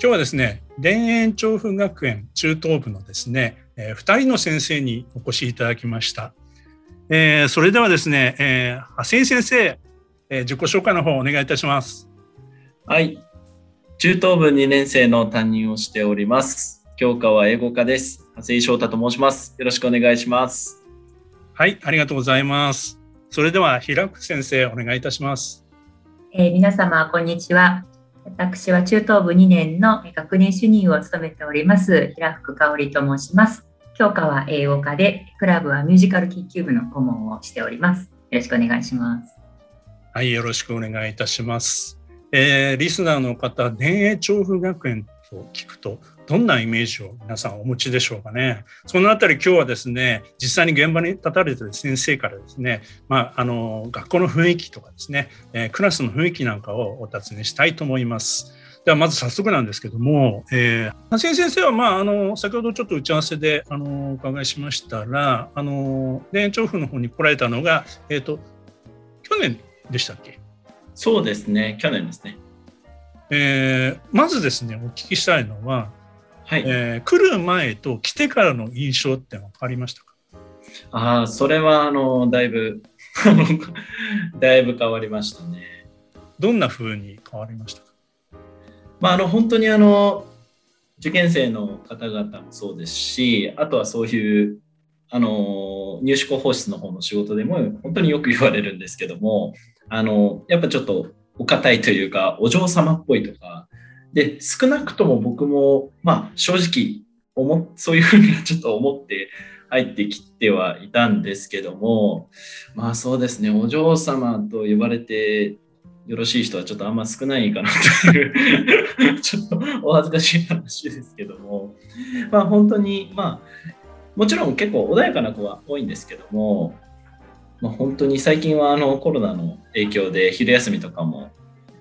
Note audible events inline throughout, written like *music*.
今日はですね田園調布学園中等部のですね、えー、2人の先生にお越しいただきました、えー、それではですね、えー、長谷先生、えー、自己紹介の方お願いいたします。はい。中等部2年生の担任をしております。教科は英語科です。長谷翔太と申します。よろしくお願いします。はいありがとうございます。それでは平久先生お願いいたします、えー、皆様こんにちは私は中等部2年の学年主任を務めております平福香織と申します。教科は英語科で、クラブはミュージカル研究部の顧問をしております。よろしくお願いします。はい、よろしくお願いいたします。えー、リスナーの方、田園調布学園と聞くと、どんなイメージを皆さんお持ちでしょうかね。そのあたり今日はですね、実際に現場に立たれている先生からですね、まあ、あの学校の雰囲気とかですね、えー、クラスの雰囲気なんかをお尋ねしたいと思います。ではまず早速なんですけども、えー、橋先生は、まあ、あの先ほどちょっと打ち合わせであのお伺いしましたら、あの田園調布の方に来られたのが、えーと、去年でしたっけ？そうですね、去年ですね。えー、まずですね、お聞きしたいのは、はい。えー、来る前と来てからの印象って分かりましたか？ああ、それはあのだいぶ *laughs* だいぶ変わりましたね。どんなふうに変わりましたか、まあ、あの本当にあの受験生の方々もそうですし、あとはそういうあの入試広報室の方の仕事でも本当によく言われるんですけども、あのやっぱちょっとお堅いというか、お嬢様っぽいとか、で、少なくとも僕も、まあ、正直思、そういうふうにちょっと思って入ってきてはいたんですけども、まあそうですね、お嬢様と呼ばれてよろしい人はちょっとあんま少ないかなという *laughs* ちょっとお恥ずかしい話ですけども、まあ本当に、まあ、もちろん結構穏やかな子は多いんですけども、まあ、本当に最近はあのコロナの影響で昼休みとかも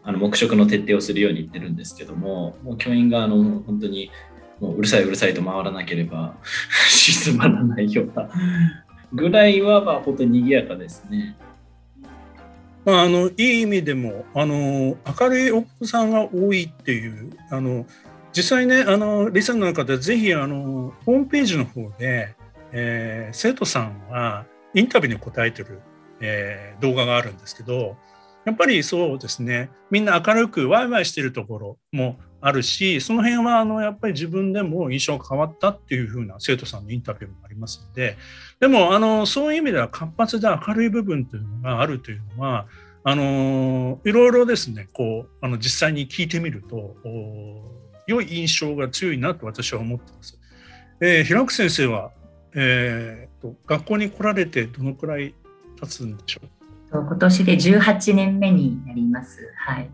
あの黙食の徹底をするように言ってるんですけども、もう教員があの本当にもううるさいうるさいと回らなければ *laughs* 沈まらないようなぐらいはまあ本当に賑やかですね。まあ、あのいい意味でもあの明るいお子さんが多いっていうあの実際ねあのリスナーの方ぜひあのホームページの方で、えー、生徒さんはインタビューに答えてる、えー、動画があるんですけどやっぱりそうですね。みんな明るくワイワイしてるところもあるしその辺はあのやっぱり自分でも印象が変わったっていう風な生徒さんのインタビューもありますので。でもあのそういう意味では活発で明るい部分というのがあるというのはあのいろいろですねこうあの実際に聞いてみると良い印象が強いなと私は思ってます。えー、平久先生は、えーと学校に来られてどのくらい経つんでしょう今年で18年目になります。はい。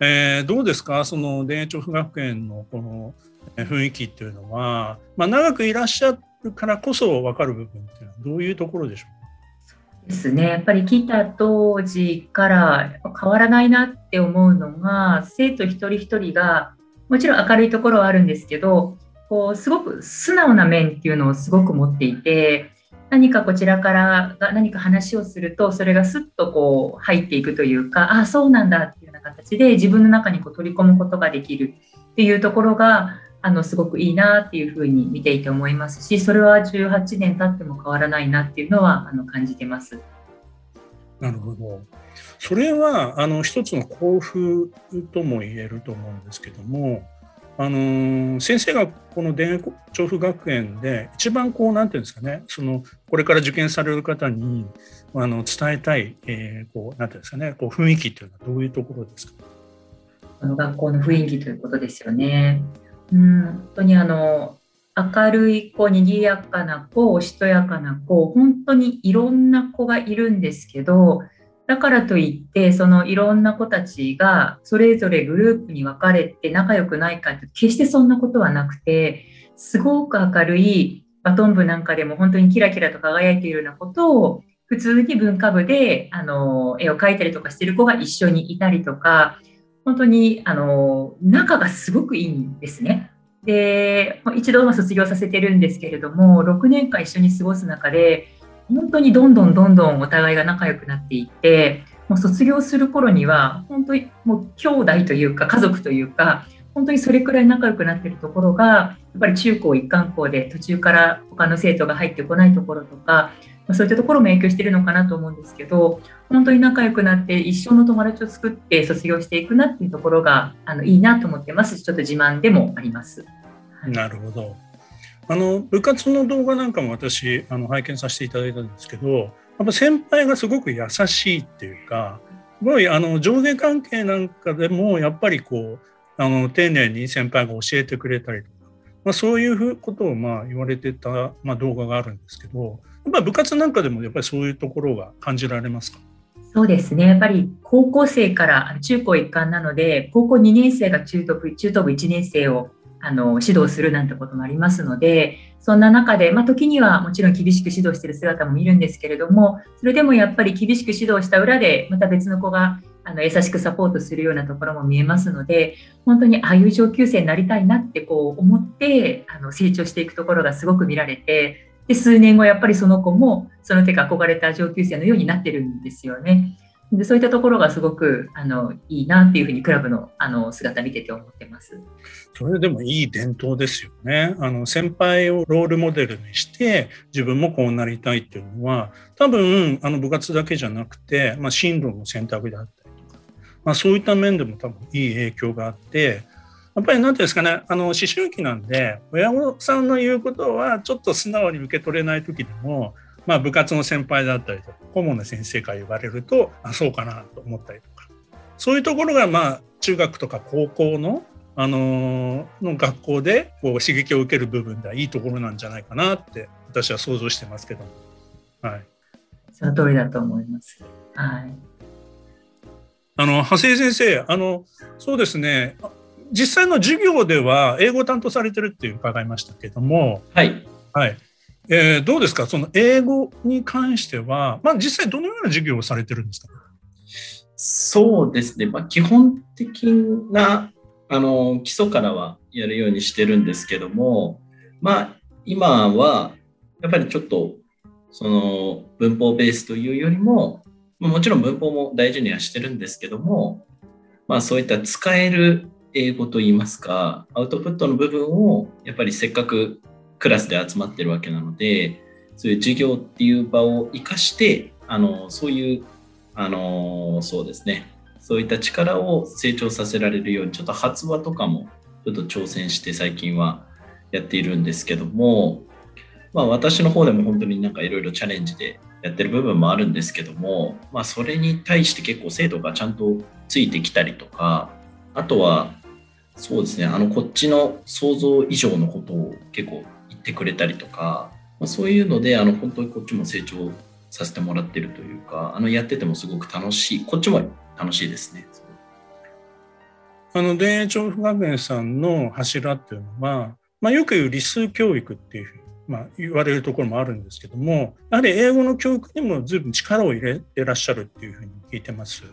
えー、どうですか？その田園調布学園のこの雰囲気っていうのは、まあ、長くいらっしゃるからこそ分かる部分っていうのはどういうところでしょう？ですねやっぱり来た当時から変わらないなって思うのが生徒一人一人がもちろん明るいところはあるんですけどこうすごく素直な面っていうのをすごく持っていて何かこちらからが何か話をするとそれがすっとこう入っていくというかああそうなんだっていうような形で自分の中にこう取り込むことができるっていうところがあのすごくいいなっていうふうに見ていて思いますしそれは18年経っても変わらないなっていうのはあの感じてます。なるほど。それはあの一つの幸福とも言えると思うんですけどもあの先生がこの田園調布学園で一番こうなんていうんですかねそのこれから受験される方にあの伝えたい、えー、こうなんていうんですかねこう雰囲気というのはどういうところですか？あの学校の雰囲気ということですよね。うん本当にあの明るい子、賑やかな子、おしとやかな子、本当にいろんな子がいるんですけど、だからといって、そのいろんな子たちがそれぞれグループに分かれて仲良くないかって決してそんなことはなくて、すごく明るいバトン部なんかでも本当にキラキラと輝いているようなことを普通に文化部であの絵を描いたりとかしてる子が一緒にいたりとか本当にあの仲がすごくいいんですね。で一度卒業させてるんですけれども6年間一緒に過ごす中で本当にどんどんどんどんお互いが仲良くなっていってもう卒業する頃には本当にもう兄弟というか家族というか本当にそれくらい仲良くなってるところがやっぱり中高一貫校で途中から他の生徒が入ってこないところとかそういったところも影響してるのかなと思うんですけど本当に仲良くなって一生の友達を作って卒業していくなっていうところがあのいいなと思ってますちょっと自慢でもあります。なるほど。あの部活の動画なんかも私あの拝見させていただいたんですけどやっぱ先輩がすごく優しいっていうかすごいあの上下関係なんかでもやっぱりこうあの丁寧に先輩が教えてくれたりとか、まあ、そういうことをまあ言われてた、まあ、動画があるんですけどやっぱ部活なんかでもやっぱりそういうところが感じられますか？そうですね。やっぱり高校生から中高一貫なので、高校2年生が中等部中等部1年生をあの指導するなんてこともありますのでそんな中で、まあ、時にはもちろん厳しく指導している姿も見るんですけれどもそれでもやっぱり厳しく指導した裏でまた別の子があの優しくサポートするようなところも見えますので本当にああいう上級生になりたいなってこう思ってあの成長していくところがすごく見られてで数年後やっぱりその子もその手が憧れた上級生のようになってるんですよね。でそういったところがすごくあのいいなっていうふうにクラブのあの姿見てて思ってます。それでもいい伝統ですよね。あの先輩をロールモデルにして自分もこうなりたいっていうのは多分あの部活だけじゃなくて、まあ、進路の選択であったりとか、まあ、そういった面でも多分いい影響があってやっぱり何ていうんですかねあの思春期なんで親御さんの言うことはちょっと素直に受け取れない時でもまあ、部活の先輩だったりとか顧問の先生から言われるとあそうかなと思ったりとかそういうところがまあ中学とか高校のあのの学校でこう刺激を受ける部分ではいいところなんじゃないかなって私は想像してますけども。はい、その通りだと思います。はい。あの長谷先生あのそうですね実際の授業では英語を担当されてるっていう伺いましたけども、はい、はい、えー、どうですか、その英語に関しては、まあ、実際、どのような授業をされてるんですか？そうですね、まあ、基本的なあの基礎からはやるようにしてるんですけども、まあ、今はやっぱりちょっとその文法ベースというよりも、まもちろん文法も大事にはしてるんですけども、まあ、そういった使える英語といいますか、アウトプットの部分をやっぱりせっかくクラスで集まってるわけなのでそういう授業っていう場を生かしてあのそういうあのそうですね。そういった力を成長させられるようにちょっと発話とかもちょっと挑戦して最近はやっているんですけども、まあ、私の方でも本当になんかいろいろチャレンジでやってる部分もあるんですけども、まあ、それに対して結構生徒がちゃんとついてきたりとかあとはそうですねあのこっちの想像以上のことを結構ってくれたりとか、まあ、そういうのであの本当にこっちも成長させてもらってるというかあのやっててもすごく楽しいこっちも楽しいですね。あの田園調布学園さんの柱っていうのは、まあ、よく言う理数教育っていうふうに、まあ、言われるところもあるんですけどもやはり英語の教育にも随分力を入れてらっしゃるっていうふうに聞いてます。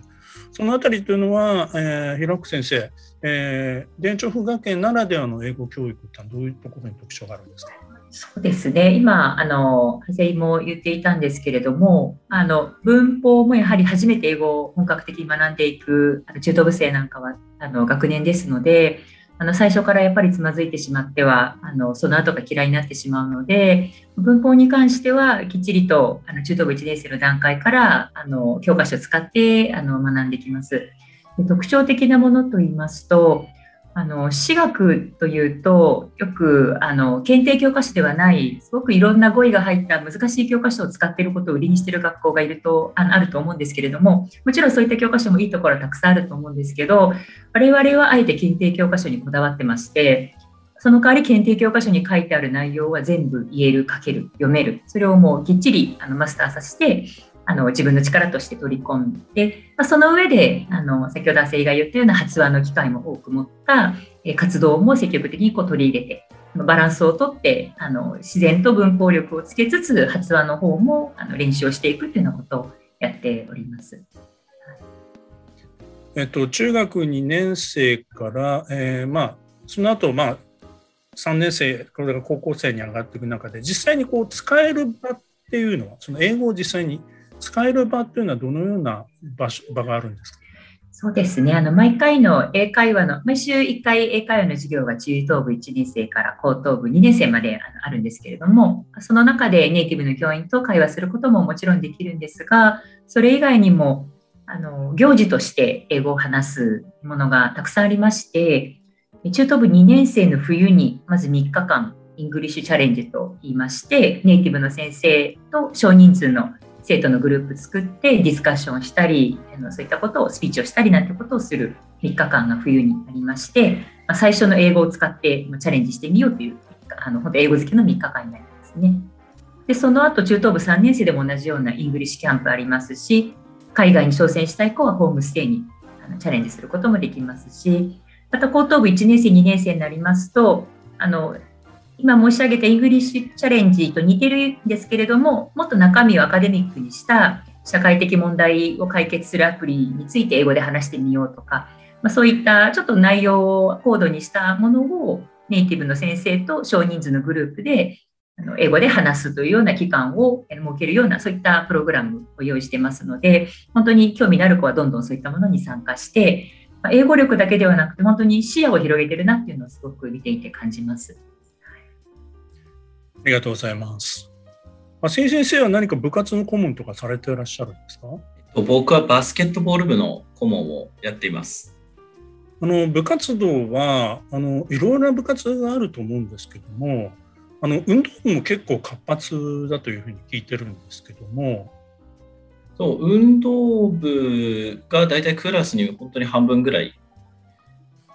そのあたりというのは、えー、平奥先生、えー、田園調布学園ならではの英語教育ってどういうところに特徴があるんですか？そうですね今あの長谷も言っていたんですけれどもあの文法もやはり初めて英語を本格的に学んでいくあの中等部生なんかはあの学年ですのであの最初からやっぱりつまずいてしまってはあのその後が嫌いになってしまうので文法に関してはきっちりとあの中等部1年生の段階からあの教科書を使ってあの学んできます。特徴的なものといいますとあの私学というとよくあの検定教科書ではないすごくいろんな語彙が入った難しい教科書を使っていることを売りにしている学校がいるとあのあると思うんですけれどももちろんそういった教科書もいいところはたくさんあると思うんですけど我々はあえて検定教科書にこだわってましてその代わり検定教科書に書いてある内容は全部言える、書ける、読める。それをもうきっちりあのマスターさせて、あの自分の力として取り込んで、まあ、その上であの先ほど生が言ったような発話の機会も多く持った、え活動も積極的にこう取り入れてバランスをとってあの自然と文法力をつけつつ発話の方もあの練習をしていくというようなことをやっております。えっと、中学2年生から、えー、まあ、その後、まあ3年生これが高校生に上がっていく中で実際にこう使える場っていうのはその英語を実際に使える場っていうのはどのような場所場があるんですか？そうですね。あの、毎回の英会話の、毎週1回英会話の授業が中等部1年生から高等部2年生まであるんですけれども、その中でネイティブの教員と会話することももちろんできるんですが、それ以外にも、あの、行事として英語を話すものがたくさんありまして、中等部2年生の冬に、まず3日間、イングリッシュチャレンジと言いまして、ネイティブの先生と少人数の生徒のグループ作ってディスカッションしたりあのそういったことをスピーチをしたりなんてことをする3日間が冬にありまして、ま、最初の英語を使ってチャレンジしてみようというあの本当英語好きの3日間になりますね。でその後中等部3年生でも同じようなイングリッシュキャンプありますし海外に挑戦したい子はホームステイにあのチャレンジすることもできますしまた高等部1年生2年生になりますとあの今申し上げたイングリッシュチャレンジと似てるんですけれども、もっと中身をアカデミックにした社会的問題を解決するアプリについて英語で話してみようとか、まあ、そういったちょっと内容を高度にしたものをネイティブの先生と少人数のグループで英語で話すというような期間を設けるようなそういったプログラムを用意してますので本当に興味のある子はどんどんそういったものに参加して英語力だけではなくて本当に視野を広げてるなっていうのをすごく見ていて感じます。ありがとうございます。あ、先生は何か部活の顧問とかされていらっしゃるんですか？僕はバスケットボール部の顧問をやっています。あの部活動はあのいろいろな部活があると思うんですけどもあの運動部も結構活発だというふうに聞いてるんですけどもそう運動部が大体クラスに本当に半分ぐらい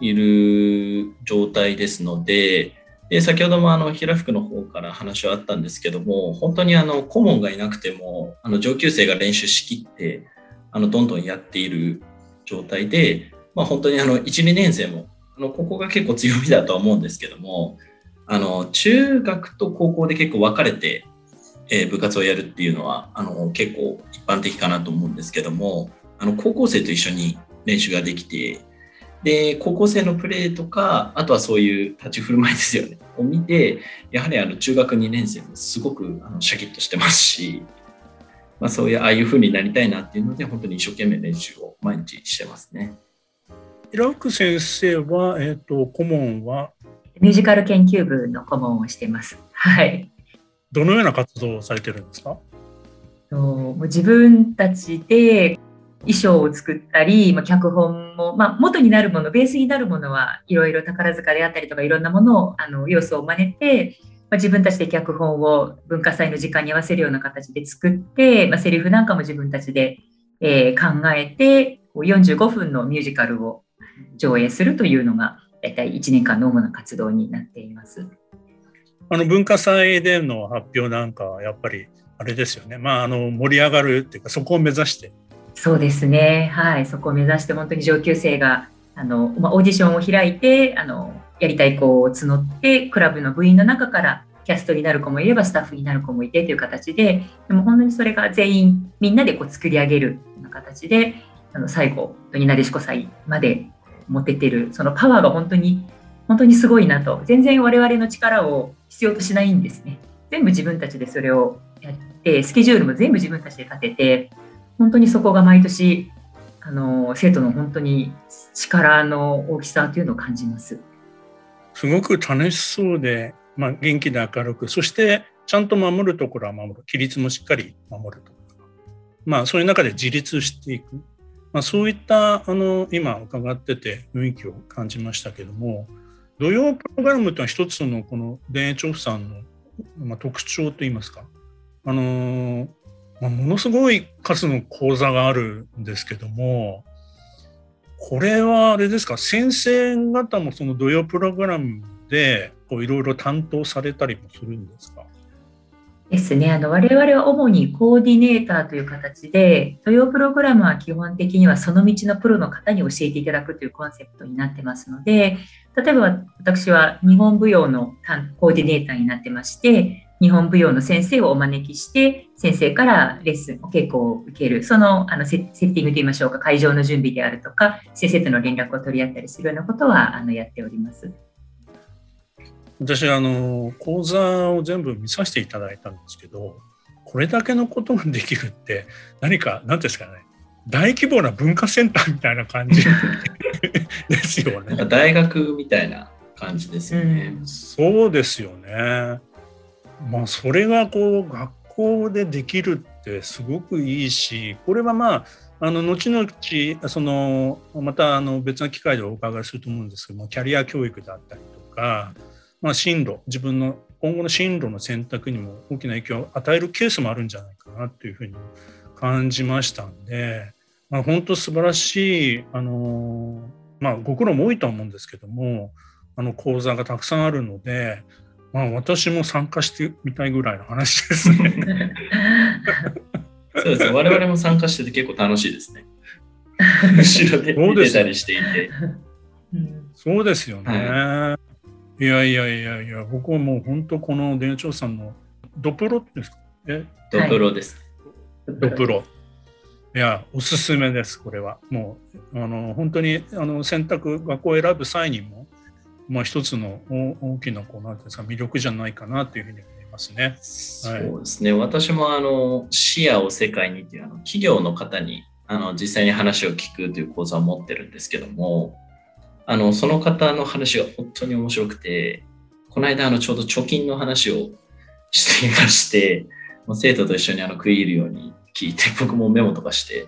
いる状態ですのでで先ほどもあの平福の方から話はあったんですけども本当にあの顧問がいなくてもあの上級生が練習しきってあのどんどんやっている状態で、まあ、本当にあの12年生もあのここが結構強みだとは思うんですけどもあの中学と高校で結構分かれて、えー、部活をやるっていうのはあの結構一般的かなと思うんですけどもあの高校生と一緒に練習ができてで、高校生のプレーとか、あとはそういう立ち振る舞いですよね、を見て、やはりあの中学2年生もすごくあのシャキッとしてますし、まあ、そういうああいう風になりたいなっていうので、本当に一生懸命練習を毎日してますね。平福先生は、えーと、顧問は？ミュージカル研究部の顧問をしてます。はい。どのような活動をされてるんですか？もう自分たちで衣装を作ったり、まあ、脚本も、まあ、元になるものベースになるものはいろいろ宝塚であったりとかいろんなものをあの要素を真似て、まあ、自分たちで脚本を文化祭の時間に合わせるような形で作って、まあ、セリフなんかも自分たちで、えー、考えて45分のミュージカルを上映するというのが大体1年間の主な活動になっています。あの文化祭での発表なんかはやっぱりあれですよね、まあ、あの盛り上がるっていうかそこを目指してそうですね、はい、そこを目指して本当に上級生があの、まあ、オーディションを開いてあのやりたい子を募ってクラブの部員の中からキャストになる子もいればスタッフになる子もいてという形ででも本当にそれが全員みんなでこう作り上げるような形であの最後になでしこ祭まで持ってってるそのパワーが本当に本当にすごいなと。全然我々の力を必要としないんですね。全部自分たちでそれをやってスケジュールも全部自分たちで立てて本当にそこが毎年あの生徒の本当に力の大きさというのを感じます。すごく楽しそうで、まあ、元気で明るくそしてちゃんと守るところは守る。規律もしっかり守ると。まあ、そういう中で自立していく、まあ、そういったあの今伺ってて雰囲気を感じましたけども土曜プログラムというのは一つのこの田園調布さんの、まあ、特徴といいますかあのまあ、ものすごい数の講座があるんですけどもこれはあれですか？先生方もその土曜プログラムでいろいろ担当されたりもするんですか？ですね。あの、我々は主にコーディネーターという形で、土曜プログラムは基本的にはその道のプロの方に教えていただくというコンセプトになってますので、例えば私は日本舞踊のコーディネーターになってまして、日本舞踊の先生をお招きして、先生からレッスン、お稽古を受ける、そのあのセッティングといいましょうか、会場の準備であるとか、先生との連絡を取り合ったりするようなことはあのやっております。私あの講座を全部見させていただいたんですけどこれだけのことができるって何か何ですかね大規模な文化センターみたいな感じ *laughs* ですよね。大学みたいな感じですよね。うん、そうですよね。まあそれがこう学校でできるってすごくいいしこれはまああの後々そのまたあの別の機会でお伺いすると思うんですけどもキャリア教育であったりとかまあ、進路自分の今後の進路の選択にも大きな影響を与えるケースもあるんじゃないかなというふうに感じましたんで、まあ、本当素晴らしいあの、まあ、ご苦労も多いとは思うんですけどもあの講座がたくさんあるので、まあ、私も参加してみたいぐらいの話ですね。*laughs* そうです我々も参加してて結構楽しいですね。*laughs* 後ろで見てたりしていて。そうですよね。はいいやいやいやいや、僕はもう本当この電長さんのドプロですかえドプロです。ドプロ。いや、おすすめです、これは。もう、あの本当にあの選択、学校を選ぶ際にも、まあ、一つの大きなこうなんていうんですか魅力じゃないかなというふうに思いますね。はいそうですね。私もあの視野を世界にっていうあの企業の方にあの実際に話を聞くという講座を持ってるんですけども、あの、その方の話が本当に面白くて、この間、あの、ちょうど貯金の話をしていまして、*laughs* 生徒と一緒にあの食い入るように聞いて、僕もメモとかして、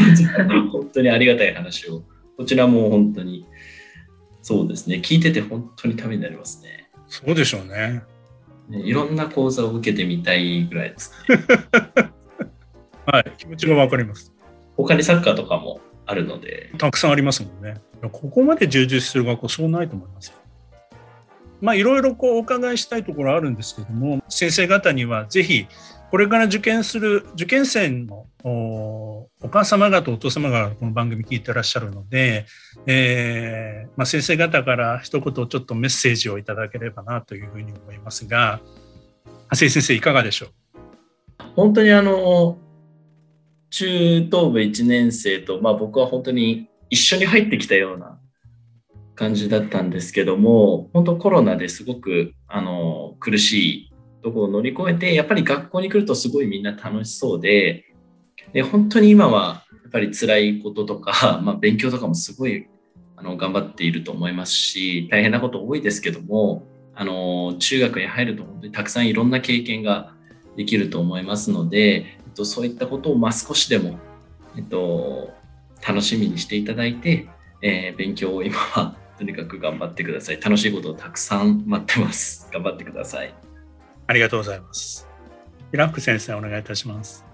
*laughs* 本当にありがたい話を、こちらも本当に、そうですね、聞いてて本当にためになりますね。そうでしょうね。ねいろんな講座を受けてみたいぐらいですね。*laughs* はい、気持ちがわかります。他にサッカーとかもあるので。たくさんありますもんね。ここまで充実する学校、そうないと思いますまあ、いろいろこうお伺いしたいところあるんですけども、先生方にはぜひ、これから受験する受験生のお母様方、お父様がこの番組聞いてらっしゃるので、えーまあ、先生方から一言ちょっとメッセージをいただければなというふうに思いますが、長谷先生、いかがでしょう？本当にあの中等部1年生と、まあ、僕は本当に一緒に入ってきたような感じだったんですけども本当コロナですごくあの苦しいとこを乗り越えてやっぱり学校に来るとすごいみんな楽しそうでで本当に今はやっぱり辛いこととか、*laughs* まあ、勉強とかもすごいあの頑張っていると思いますし大変なこと多いですけどもあの中学に入ると本当にたくさんいろんな経験ができると思いますので、えっと、そういったことをまあ少しでも、えっと、楽しみにしていただいて、えー、勉強を今はとにかく頑張ってください。楽しいことをたくさん待ってます。頑張ってください。ありがとうございます。平福先生、お願いいたします。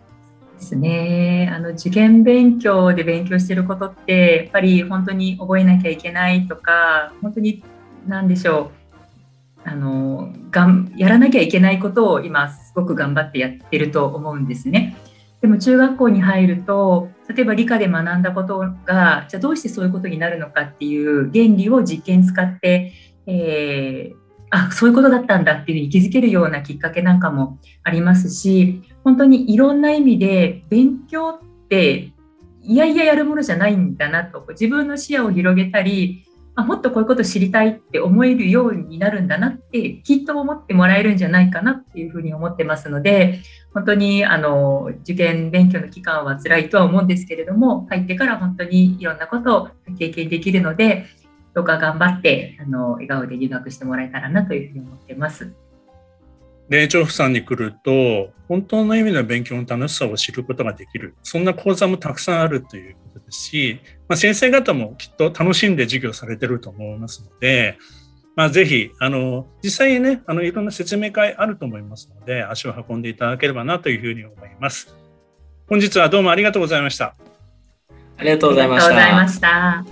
ですね。あの受験勉強で勉強していることってやっぱり本当に覚えなきゃいけないとか本当に何でしょうあのがんやらなきゃいけないことを今すごく頑張ってやってると思うんですね。でも中学校に入ると例えば理科で学んだことがじゃあどうしてそういうことになるのかっていう原理を実験使って、えー、あそういうことだったんだっていうふうに気づけるようなきっかけなんかもありますし本当にいろんな意味で勉強っていやいややるものじゃないんだなと自分の視野を広げたりあもっとこういうこと知りたいって思えるようになるんだなってきっと思ってもらえるんじゃないかなっていうふうに思ってますので本当にあの受験勉強の期間は辛いとは思うんですけれども入ってから本当にいろんなことを経験できるのでどうか頑張ってあの笑顔で留学してもらえたらなというふうに思ってます。霊長府さんに来ると本当の意味の勉強の楽しさを知ることができるそんな講座もたくさんあるということですし、まあ、先生方もきっと楽しんで授業されてると思いますので、まあ、ぜひあの実際にねあのいろんな説明会あると思いますので足を運んでいただければなというふうに思います。本日はどうもありがとうございました。ありがとうございました。